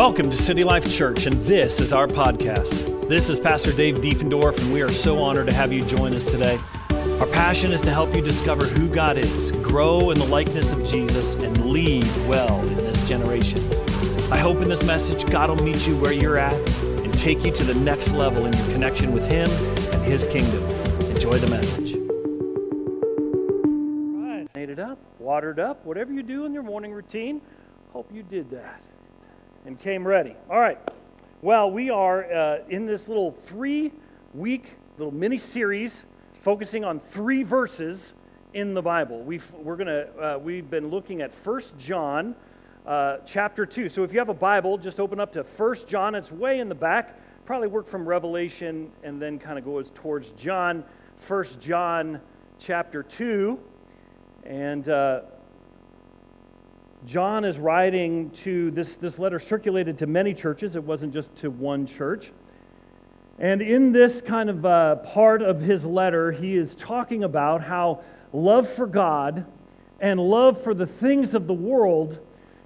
Welcome to City Life Church, and this is our podcast. This is Pastor Dave Diefendorf, and we are so honored to have you join us today. Our passion is to help you discover who God is, grow in the likeness of Jesus, and lead well in this generation. I hope in this message, God will meet you where you're at and take you to the next level in your connection with Him and His kingdom. Enjoy the message. All right, made it up, watered up, whatever you do in your morning routine, hope you did that and came ready. All right. Well, we are uh, in this little three week little mini series focusing on three verses in the Bible. We've, we're gonna, uh, we've been looking at First John uh, chapter 2. So if you have a Bible, just open up to First John. It's way in the back. Probably work from Revelation and then kind of goes towards John. First John chapter 2. And uh, John is writing to this, this letter circulated to many churches. It wasn't just to one church. And in this kind of uh, part of his letter, he is talking about how love for God and love for the things of the world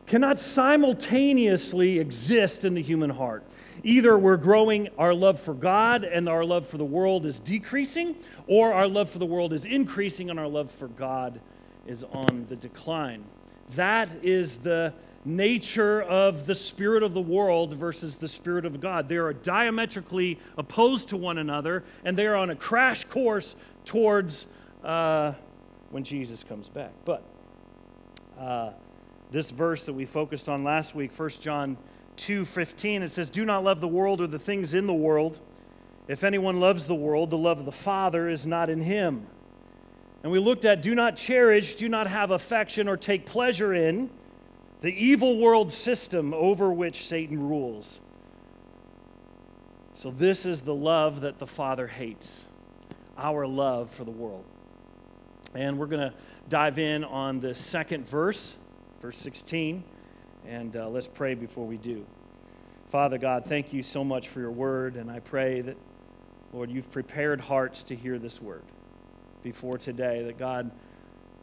cannot simultaneously exist in the human heart. Either we're growing our love for God and our love for the world is decreasing, or our love for the world is increasing and our love for God is on the decline. That is the nature of the spirit of the world versus the spirit of God. They are diametrically opposed to one another, and they are on a crash course towards uh, when Jesus comes back. But uh, this verse that we focused on last week, 1 John 2:15, it says, "Do not love the world or the things in the world. If anyone loves the world, the love of the Father is not in him." And we looked at do not cherish, do not have affection or take pleasure in the evil world system over which Satan rules. So, this is the love that the Father hates our love for the world. And we're going to dive in on the second verse, verse 16, and uh, let's pray before we do. Father God, thank you so much for your word, and I pray that, Lord, you've prepared hearts to hear this word before today that God,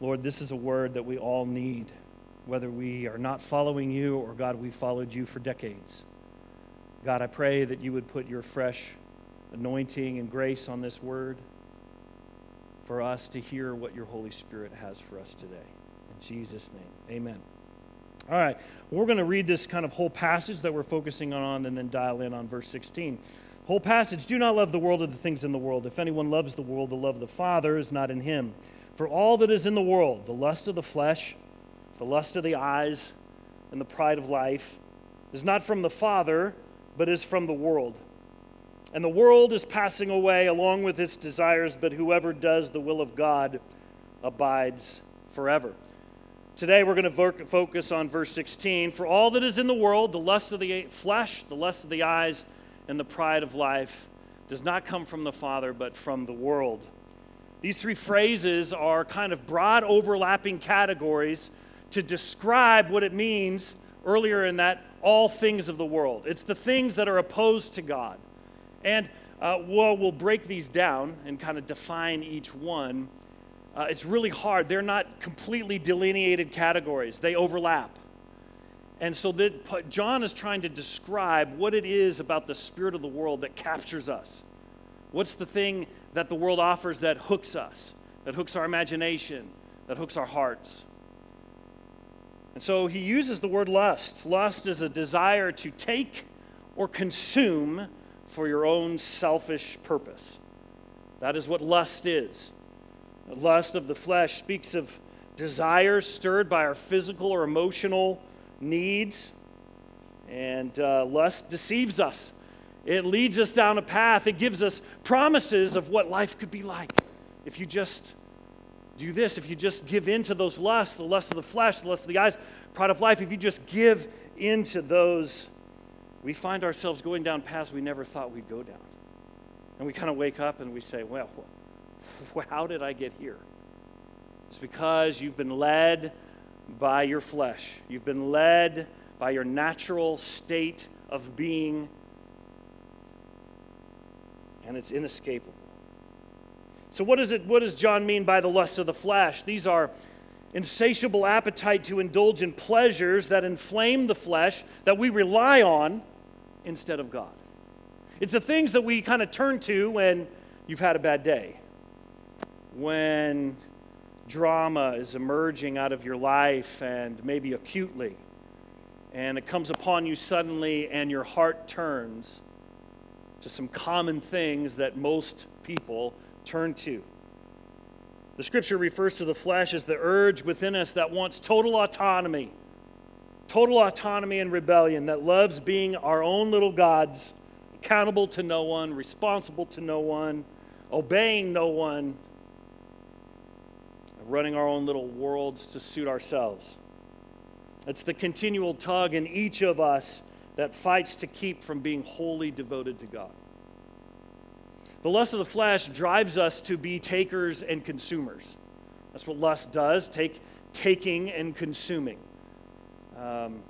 Lord, this is a word that we all need, whether we are not following you or God, we followed you for decades. God, I pray that you would put your fresh anointing and grace on this word for us to hear what your Holy Spirit has for us today. In Jesus' name, amen. All right, we're going to read this kind of whole passage that we're focusing on and then dial in on verse 16. Whole passage Do not love the world or the things in the world. If anyone loves the world, the love of the Father is not in him. For all that is in the world, the lust of the flesh, the lust of the eyes, and the pride of life, is not from the Father, but is from the world. And the world is passing away along with its desires, but whoever does the will of God abides forever. Today we're going to focus on verse 16. For all that is in the world, the lust of the flesh, the lust of the eyes, and the pride of life does not come from the Father, but from the world. These three phrases are kind of broad overlapping categories to describe what it means earlier in that all things of the world. It's the things that are opposed to God. And uh, well, we'll break these down and kind of define each one. Uh, it's really hard. They're not completely delineated categories, they overlap. And so that John is trying to describe what it is about the spirit of the world that captures us. What's the thing that the world offers that hooks us, that hooks our imagination, that hooks our hearts? And so he uses the word lust. Lust is a desire to take or consume for your own selfish purpose. That is what lust is. The lust of the flesh speaks of desires stirred by our physical or emotional needs, and uh, lust deceives us. It leads us down a path, it gives us promises of what life could be like if you just do this, if you just give in to those lusts, the lust of the flesh, the lust of the eyes, pride of life, if you just give into those, we find ourselves going down paths we never thought we'd go down. And we kind of wake up and we say, well, how did I get here? It's because you've been led by your flesh. You've been led by your natural state of being, and it's inescapable. So, what, is it, what does John mean by the lust of the flesh? These are insatiable appetite to indulge in pleasures that inflame the flesh that we rely on instead of God. It's the things that we kind of turn to when you've had a bad day, when drama is emerging out of your life and maybe acutely, and it comes upon you suddenly, and your heart turns to some common things that most people turn to. The scripture refers to the flesh as the urge within us that wants total autonomy, total autonomy and rebellion, that loves being our own little gods, accountable to no one, responsible to no one, obeying no one, running our own little worlds to suit ourselves. It's the continual tug in each of us that fights to keep from being wholly devoted to God. The lust of the flesh drives us to be takers and consumers. That's what lust does take, taking and consuming. Um,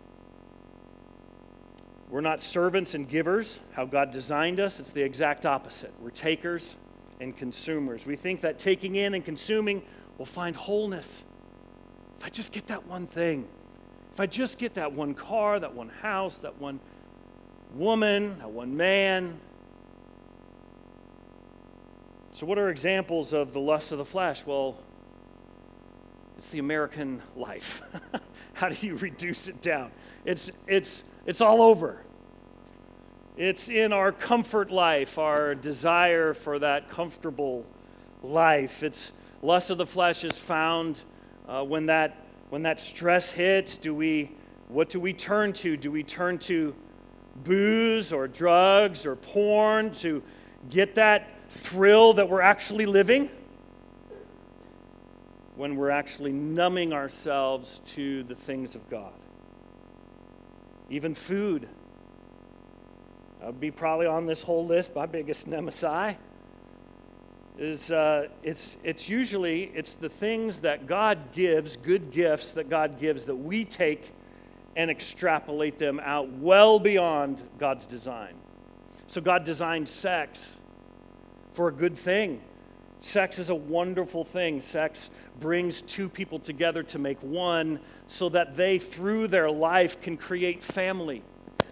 we're not servants and givers, how God designed us. It's the exact opposite. We're takers and consumers. We think that taking in and consuming will find wholeness. If I just get that one thing, if I just get that one car, that one house, that one woman, that one man, so, what are examples of the lust of the flesh? Well, it's the American life. How do you reduce it down? It's, it's, it's all over. It's in our comfort life, our desire for that comfortable life. It's lust of the flesh is found uh, when that when that stress hits. Do we what do we turn to? Do we turn to booze or drugs or porn to get that thrill that we're actually living when we're actually numbing ourselves to the things of God. Even food. I'd be probably on this whole list. My biggest nemesis is uh, it's it's usually it's the things that God gives, good gifts that God gives that we take and extrapolate them out well beyond God's design. So God designed sex for a good thing. Sex is a wonderful thing. Sex brings two people together to make one so that they, through their life, can create family.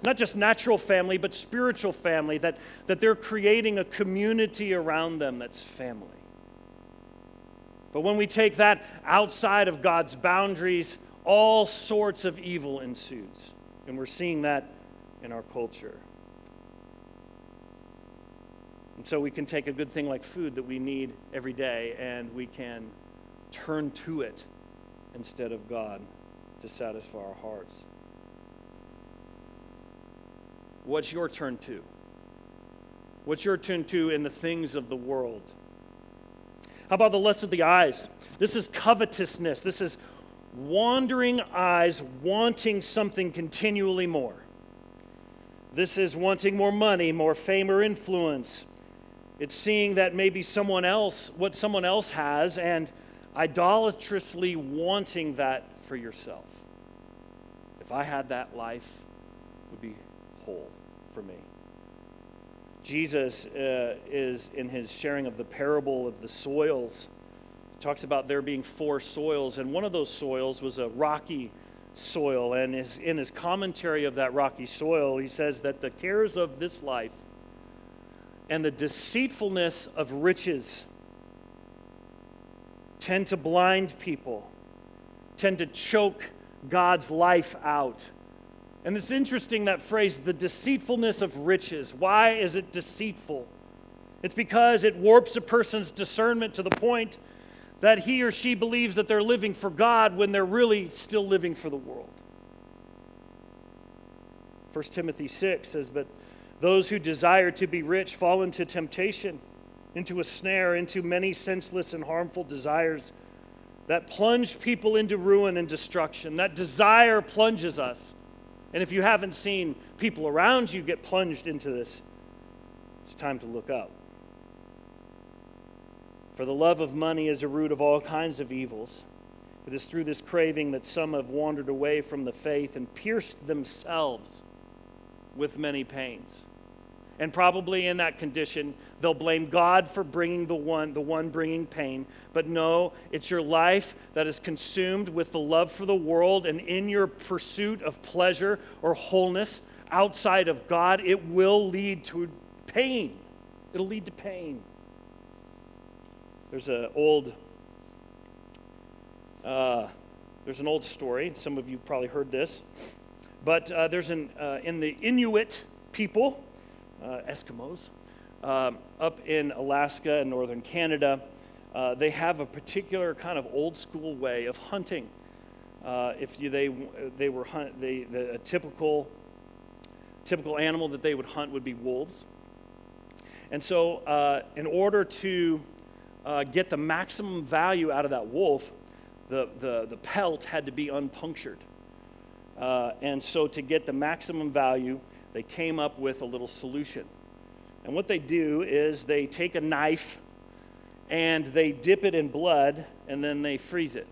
Not just natural family, but spiritual family, that, that they're creating a community around them that's family. But when we take that outside of God's boundaries, all sorts of evil ensues. And we're seeing that in our culture. And so we can take a good thing like food that we need every day and we can turn to it instead of God to satisfy our hearts. What's your turn to? What's your turn to in the things of the world? How about the lust of the eyes? This is covetousness. This is wandering eyes wanting something continually more. This is wanting more money, more fame or influence, it's seeing that maybe someone else, what someone else has, and idolatrously wanting that for yourself. If I had that, life would be whole for me. Jesus uh, is in his sharing of the parable of the soils talks about there being four soils, and one of those soils was a rocky soil. And in his commentary of that rocky soil, he says that the cares of this life and the deceitfulness of riches tend to blind people, tend to choke God's life out. And it's interesting that phrase, the deceitfulness of riches. Why is it deceitful? It's because it warps a person's discernment to the point that he or she believes that they're living for God when they're really still living for the world. 1 Timothy 6 says, But those who desire to be rich fall into temptation, into a snare, into many senseless and harmful desires that plunge people into ruin and destruction. That desire plunges us. And if you haven't seen people around you get plunged into this, it's time to look up. For the love of money is a root of all kinds of evils. It is through this craving that some have wandered away from the faith and pierced themselves with many pains. And probably in that condition, they'll blame God for bringing the one, the one bringing pain. But no, it's your life that is consumed with the love for the world, and in your pursuit of pleasure or wholeness outside of God, it will lead to pain. It'll lead to pain. There's an old uh, there's an old story. Some of you probably heard this, but uh, there's an uh, in the Inuit people, Eskimos, um, up in Alaska and northern Canada. Uh, they have a particular kind of old school way of hunting. Uh, if you, they they were hunt, they, the, a typical typical animal that they would hunt would be wolves. And so, in order to get the maximum value out of that wolf, the, the, the pelt had to be unpunctured. Uh, and so, to get the maximum value, they came up with a little solution. And what they do is they take a knife and they dip it in blood and then they freeze it.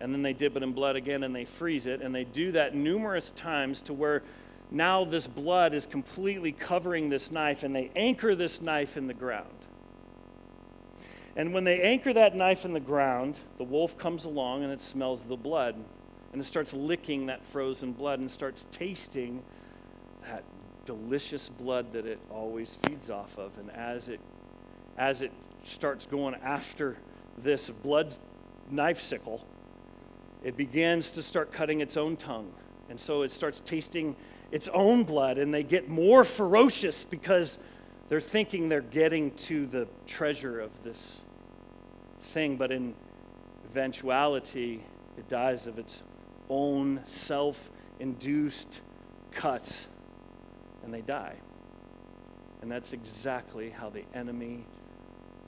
And then they dip it in blood again and they freeze it. And they do that numerous times to where now this blood is completely covering this knife and they anchor this knife in the ground. And when they anchor that knife in the ground, the wolf comes along and it smells the blood. And it starts licking that frozen blood and starts tasting that delicious blood that it always feeds off of. And as it, as it starts going after this blood knife sickle, it begins to start cutting its own tongue. And so it starts tasting its own blood, and they get more ferocious because they're thinking they're getting to the treasure of this thing, but in eventuality, it dies of its own self induced cuts and they die. And that's exactly how the enemy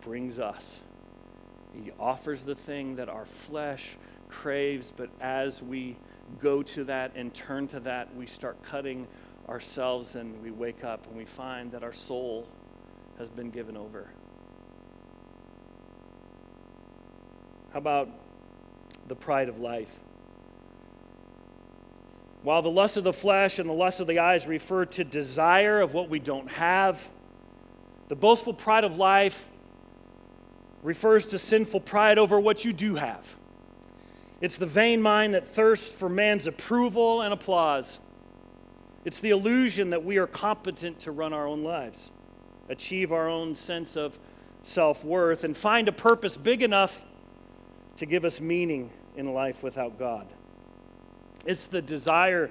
brings us. He offers the thing that our flesh craves, but as we go to that and turn to that, we start cutting ourselves and we wake up and we find that our soul has been given over. How about the pride of life? While the lust of the flesh and the lust of the eyes refer to desire of what we don't have, the boastful pride of life refers to sinful pride over what you do have. It's the vain mind that thirsts for man's approval and applause. It's the illusion that we are competent to run our own lives, achieve our own sense of self worth, and find a purpose big enough to give us meaning in life without God. It's the desire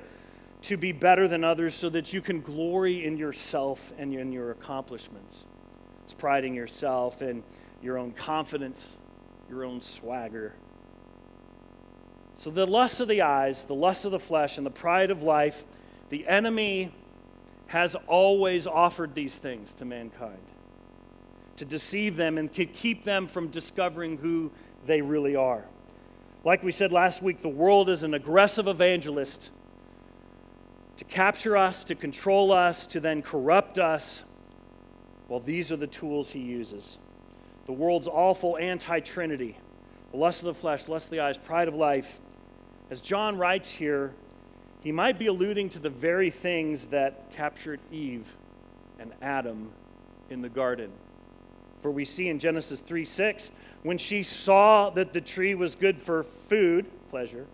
to be better than others so that you can glory in yourself and in your accomplishments. It's priding yourself in your own confidence, your own swagger. So, the lust of the eyes, the lust of the flesh, and the pride of life, the enemy has always offered these things to mankind to deceive them and to keep them from discovering who they really are. Like we said last week, the world is an aggressive evangelist to capture us, to control us, to then corrupt us. Well, these are the tools he uses. The world's awful anti Trinity, lust of the flesh, lust of the eyes, pride of life. As John writes here, he might be alluding to the very things that captured Eve and Adam in the garden. For we see in Genesis 3 6, when she saw that the tree was good for food, pleasure,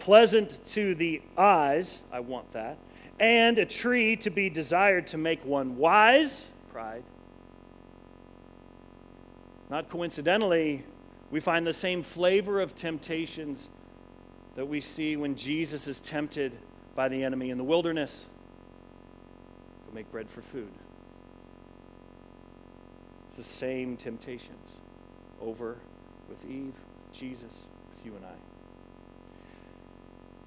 pleasant to the eyes, I want that, and a tree to be desired to make one wise, pride. Not coincidentally, we find the same flavor of temptations that we see when Jesus is tempted by the enemy in the wilderness. Go make bread for food. The same temptations over with Eve, with Jesus, with you and I.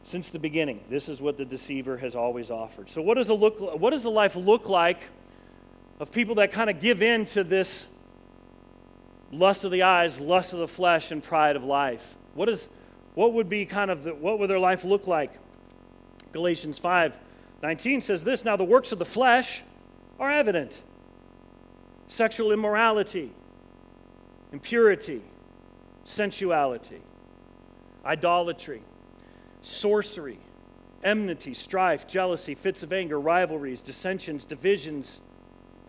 Since the beginning, this is what the deceiver has always offered. So, what does the look? What does the life look like of people that kind of give in to this lust of the eyes, lust of the flesh, and pride of life? What is? What would be kind of the, what would their life look like? Galatians 5 19 says this Now the works of the flesh are evident sexual immorality, impurity, sensuality, idolatry, sorcery, enmity, strife, jealousy, fits of anger, rivalries, dissensions, divisions,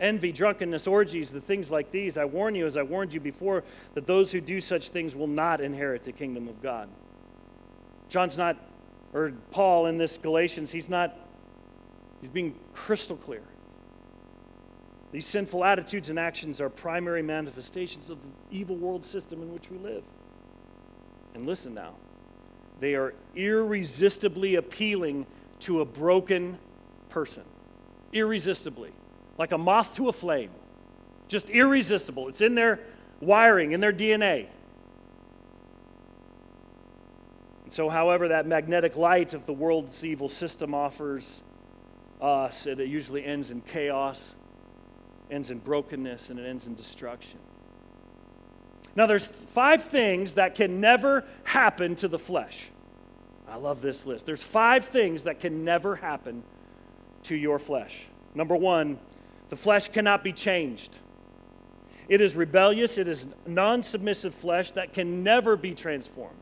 envy, drunkenness, orgies, the things like these. I warn you, as I warned you before, that those who do such things will not inherit the kingdom of God. John's not, or Paul in this Galatians, he's not, he's being crystal clear. These sinful attitudes and actions are primary manifestations of the evil world system in which we live. And listen now, they are irresistibly appealing to a broken person. Irresistibly like a moth to a flame. Just irresistible. It's in their wiring, in their DNA. And so, however, that magnetic light of the world's evil system offers us, it usually ends in chaos, ends in brokenness, and it ends in destruction. Now, there's five things that can never happen to the flesh. I love this list. There's five things that can never happen to your flesh. Number one, the flesh cannot be changed. It is rebellious, it is non submissive flesh that can never be transformed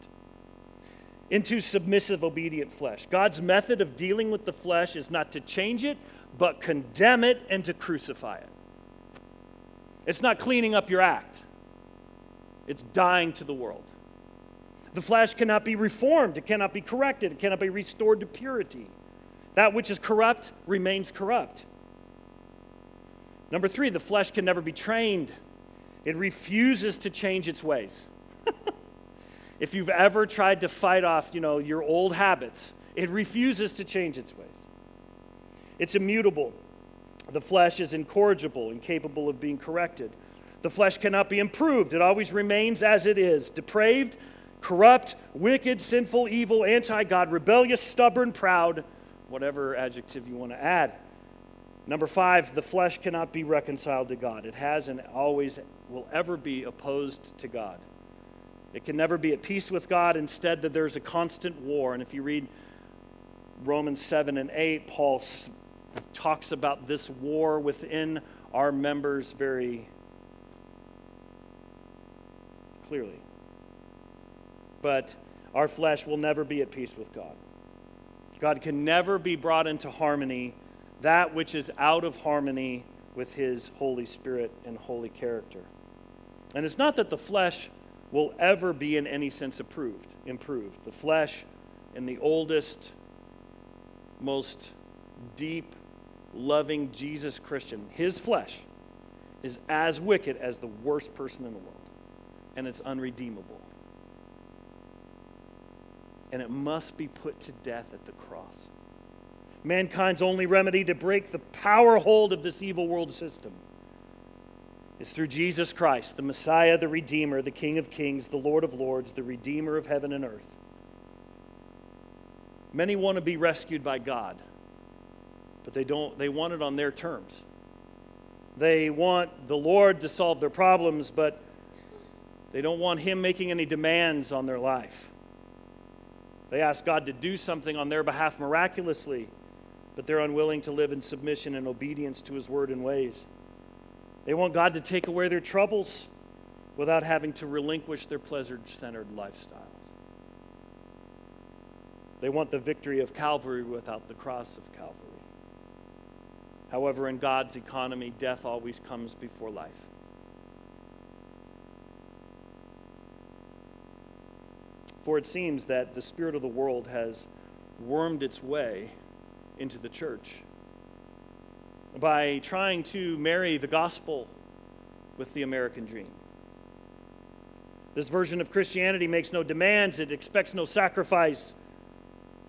into submissive, obedient flesh. God's method of dealing with the flesh is not to change it, but condemn it and to crucify it. It's not cleaning up your act, it's dying to the world. The flesh cannot be reformed, it cannot be corrected, it cannot be restored to purity. That which is corrupt remains corrupt. Number three, the flesh can never be trained, it refuses to change its ways. if you've ever tried to fight off, you know, your old habits, it refuses to change its ways. It's immutable. The flesh is incorrigible, incapable of being corrected. The flesh cannot be improved. It always remains as it is depraved, corrupt, wicked, sinful, evil, anti God, rebellious, stubborn, proud, whatever adjective you want to add. Number five, the flesh cannot be reconciled to God. It has and always will ever be opposed to God. It can never be at peace with God. Instead, that there's a constant war. And if you read Romans 7 and 8, Paul talks about this war within our members very clearly. But our flesh will never be at peace with God. God can never be brought into harmony that which is out of harmony with his Holy Spirit and holy character. And it's not that the flesh will ever be in any sense improved, improved. The flesh in the oldest, most deep, loving Jesus Christian, his flesh is as wicked as the worst person in the world. And it's unredeemable. And it must be put to death at the cross mankind's only remedy to break the power hold of this evil world system is through Jesus Christ, the Messiah, the Redeemer, the King of Kings, the Lord of Lords, the Redeemer of heaven and earth. Many want to be rescued by God, but they don't they want it on their terms. They want the Lord to solve their problems, but they don't want him making any demands on their life. They ask God to do something on their behalf miraculously, but they're unwilling to live in submission and obedience to his word and ways. They want God to take away their troubles without having to relinquish their pleasure centered lifestyles. They want the victory of Calvary without the cross of Calvary. However, in God's economy, death always comes before life. For it seems that the spirit of the world has wormed its way into the church by trying to marry the gospel with the American dream. This version of Christianity makes no demands, it expects no sacrifice,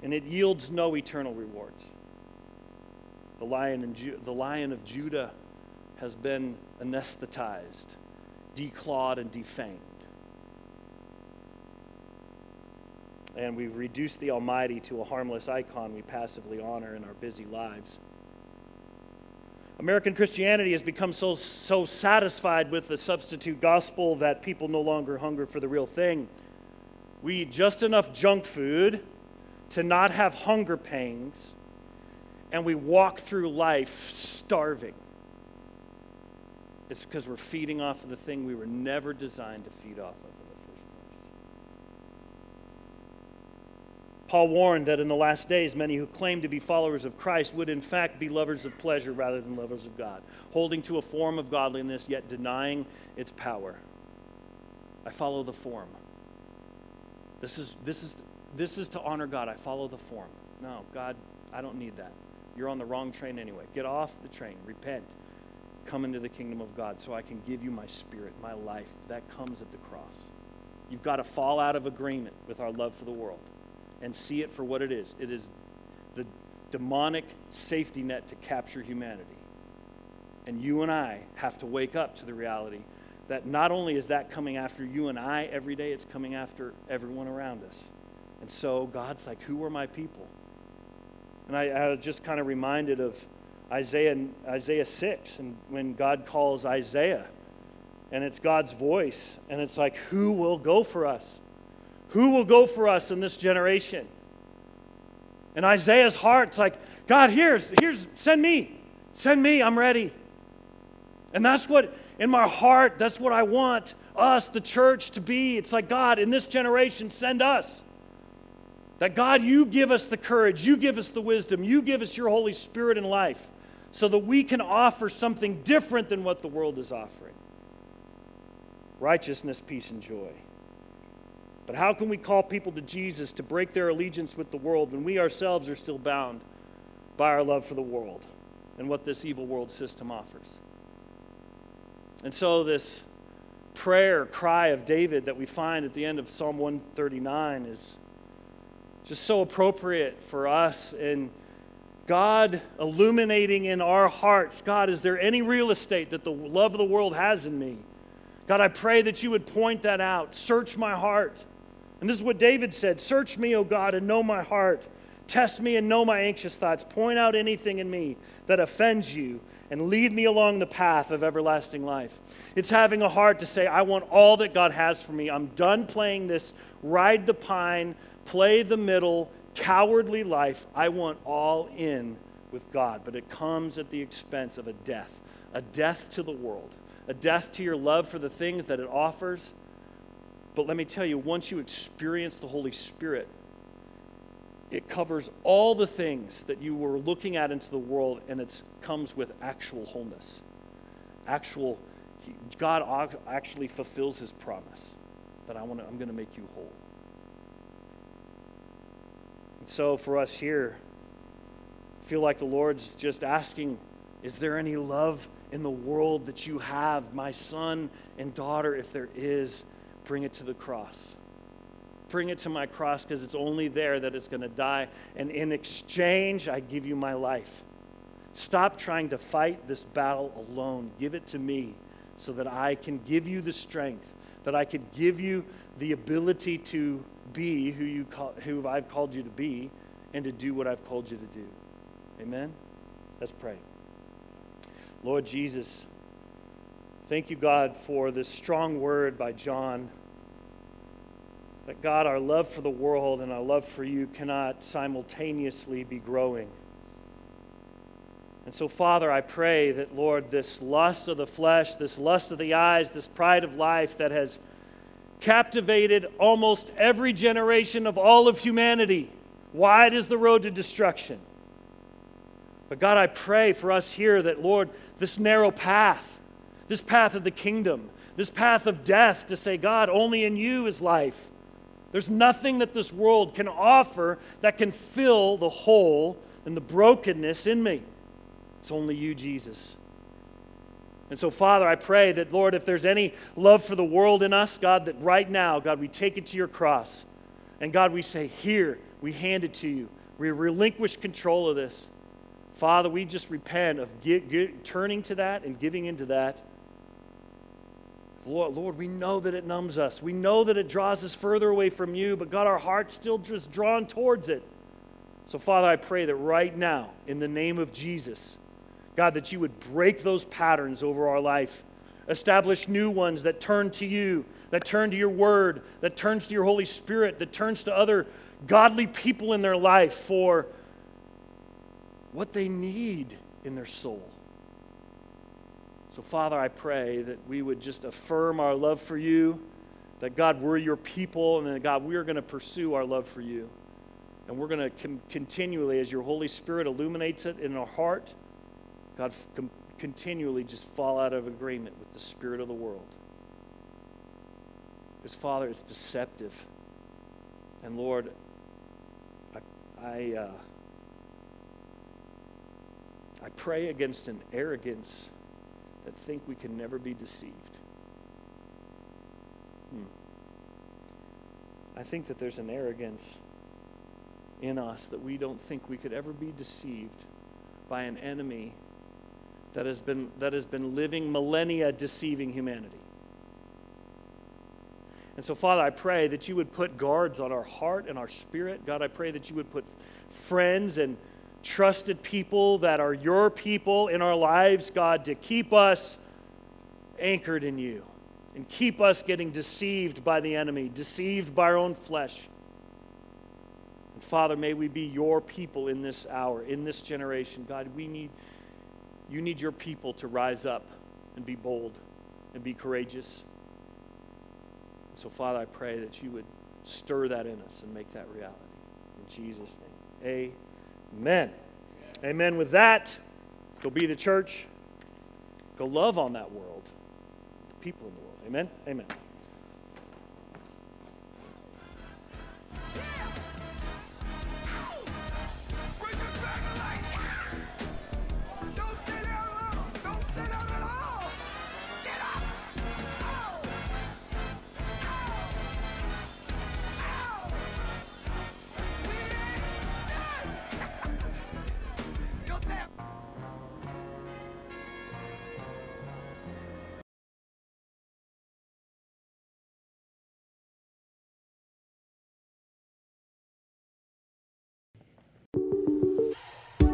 and it yields no eternal rewards. The lion, Ju- the lion of Judah has been anesthetized, declawed, and defamed. and we've reduced the Almighty to a harmless icon we passively honor in our busy lives. American Christianity has become so, so satisfied with the substitute gospel that people no longer hunger for the real thing. We eat just enough junk food to not have hunger pangs, and we walk through life starving. It's because we're feeding off of the thing we were never designed to feed off of. in the first place. Paul warned that in the last days, many who claim to be followers of Christ would in fact be lovers of pleasure rather than lovers of God, holding to a form of godliness yet denying its power. I follow the form. This is, this is, this is to honor God. I follow the form. No, God, I don't need that. You're on the wrong train anyway. Get off the train. Repent. Come into the kingdom of God so I can give you my spirit, my life. That comes at the cross. You've got to fall out of agreement with our love for the world and see it for what it is. It is the demonic safety net to capture humanity. And you and I have to wake up to the reality that not only is that coming after you and I every day, it's coming after everyone around us. And so God's like, Who are my people? And I, I was just kind of reminded of Isaiah, Isaiah 6, and when God calls Isaiah, and it's God's voice, and it's like, Who will go for us? Who will go for us in this generation? And Isaiah's heart's like, God, here's, here's, send me. Send me, I'm ready. And that's what, in my heart, that's what I want us, the church, to be. It's like, God, in this generation, send us. That God, you give us the courage, you give us the wisdom, you give us your Holy Spirit in life so that we can offer something different than what the world is offering righteousness, peace, and joy. But how can we call people to Jesus to break their allegiance with the world when we ourselves are still bound by our love for the world and what this evil world system offers? And so, this prayer, cry of David that we find at the end of Psalm 139 is just so appropriate for us and God illuminating in our hearts God, is there any real estate that the love of the world has in me? God, I pray that you would point that out. Search my heart. And this is what David said Search me, O God, and know my heart. Test me and know my anxious thoughts. Point out anything in me that offends you and lead me along the path of everlasting life. It's having a heart to say, I want all that God has for me. I'm done playing this ride the pine, play the middle, cowardly life. I want all in with God. But it comes at the expense of a death a death to the world, a death to your love for the things that it offers but let me tell you, once you experience the Holy Spirit, it covers all the things that you were looking at into the world, and it comes with actual wholeness. Actual, God actually fulfills his promise that I want to, I'm going to make you whole. And so for us here, I feel like the Lord's just asking, is there any love in the world that you have, my son and daughter? If there is, Bring it to the cross. Bring it to my cross because it's only there that it's going to die. And in exchange, I give you my life. Stop trying to fight this battle alone. Give it to me so that I can give you the strength, that I could give you the ability to be who, you call, who I've called you to be and to do what I've called you to do. Amen? Let's pray. Lord Jesus, Thank you, God, for this strong word by John. That God, our love for the world and our love for you cannot simultaneously be growing. And so, Father, I pray that, Lord, this lust of the flesh, this lust of the eyes, this pride of life that has captivated almost every generation of all of humanity, wide is the road to destruction. But God, I pray for us here that, Lord, this narrow path, this path of the kingdom, this path of death to say, God, only in you is life. There's nothing that this world can offer that can fill the hole and the brokenness in me. It's only you, Jesus. And so, Father, I pray that, Lord, if there's any love for the world in us, God, that right now, God, we take it to your cross. And God, we say, Here, we hand it to you. We relinquish control of this. Father, we just repent of get, get, turning to that and giving into that. Lord, Lord, we know that it numbs us. We know that it draws us further away from you, but God, our heart's still just drawn towards it. So, Father, I pray that right now, in the name of Jesus, God, that you would break those patterns over our life, establish new ones that turn to you, that turn to your word, that turns to your Holy Spirit, that turns to other godly people in their life for what they need in their soul. So, Father, I pray that we would just affirm our love for you, that God, we're your people, and that God, we are going to pursue our love for you. And we're going to com- continually, as your Holy Spirit illuminates it in our heart, God, com- continually just fall out of agreement with the spirit of the world. Because, Father, it's deceptive. And, Lord, I, I, uh, I pray against an arrogance that think we can never be deceived. Hmm. I think that there's an arrogance in us that we don't think we could ever be deceived by an enemy that has been, that has been living millennia deceiving humanity. And so, Father, I pray that you would put guards on our heart and our spirit. God, I pray that you would put friends and trusted people that are your people in our lives, God, to keep us anchored in you and keep us getting deceived by the enemy, deceived by our own flesh. And Father, may we be your people in this hour, in this generation. God, we need you need your people to rise up and be bold and be courageous. And so, Father, I pray that you would stir that in us and make that reality. In Jesus' name. Amen. Amen. With that, go be the church. Go love on that world, the people in the world. Amen. Amen.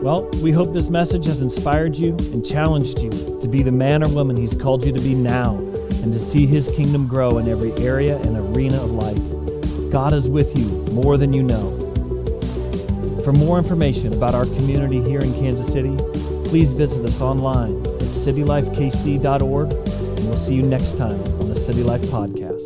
Well, we hope this message has inspired you and challenged you to be the man or woman He's called you to be now and to see His kingdom grow in every area and arena of life. God is with you more than you know. For more information about our community here in Kansas City, please visit us online at citylifekc.org, and we'll see you next time on the City Life Podcast.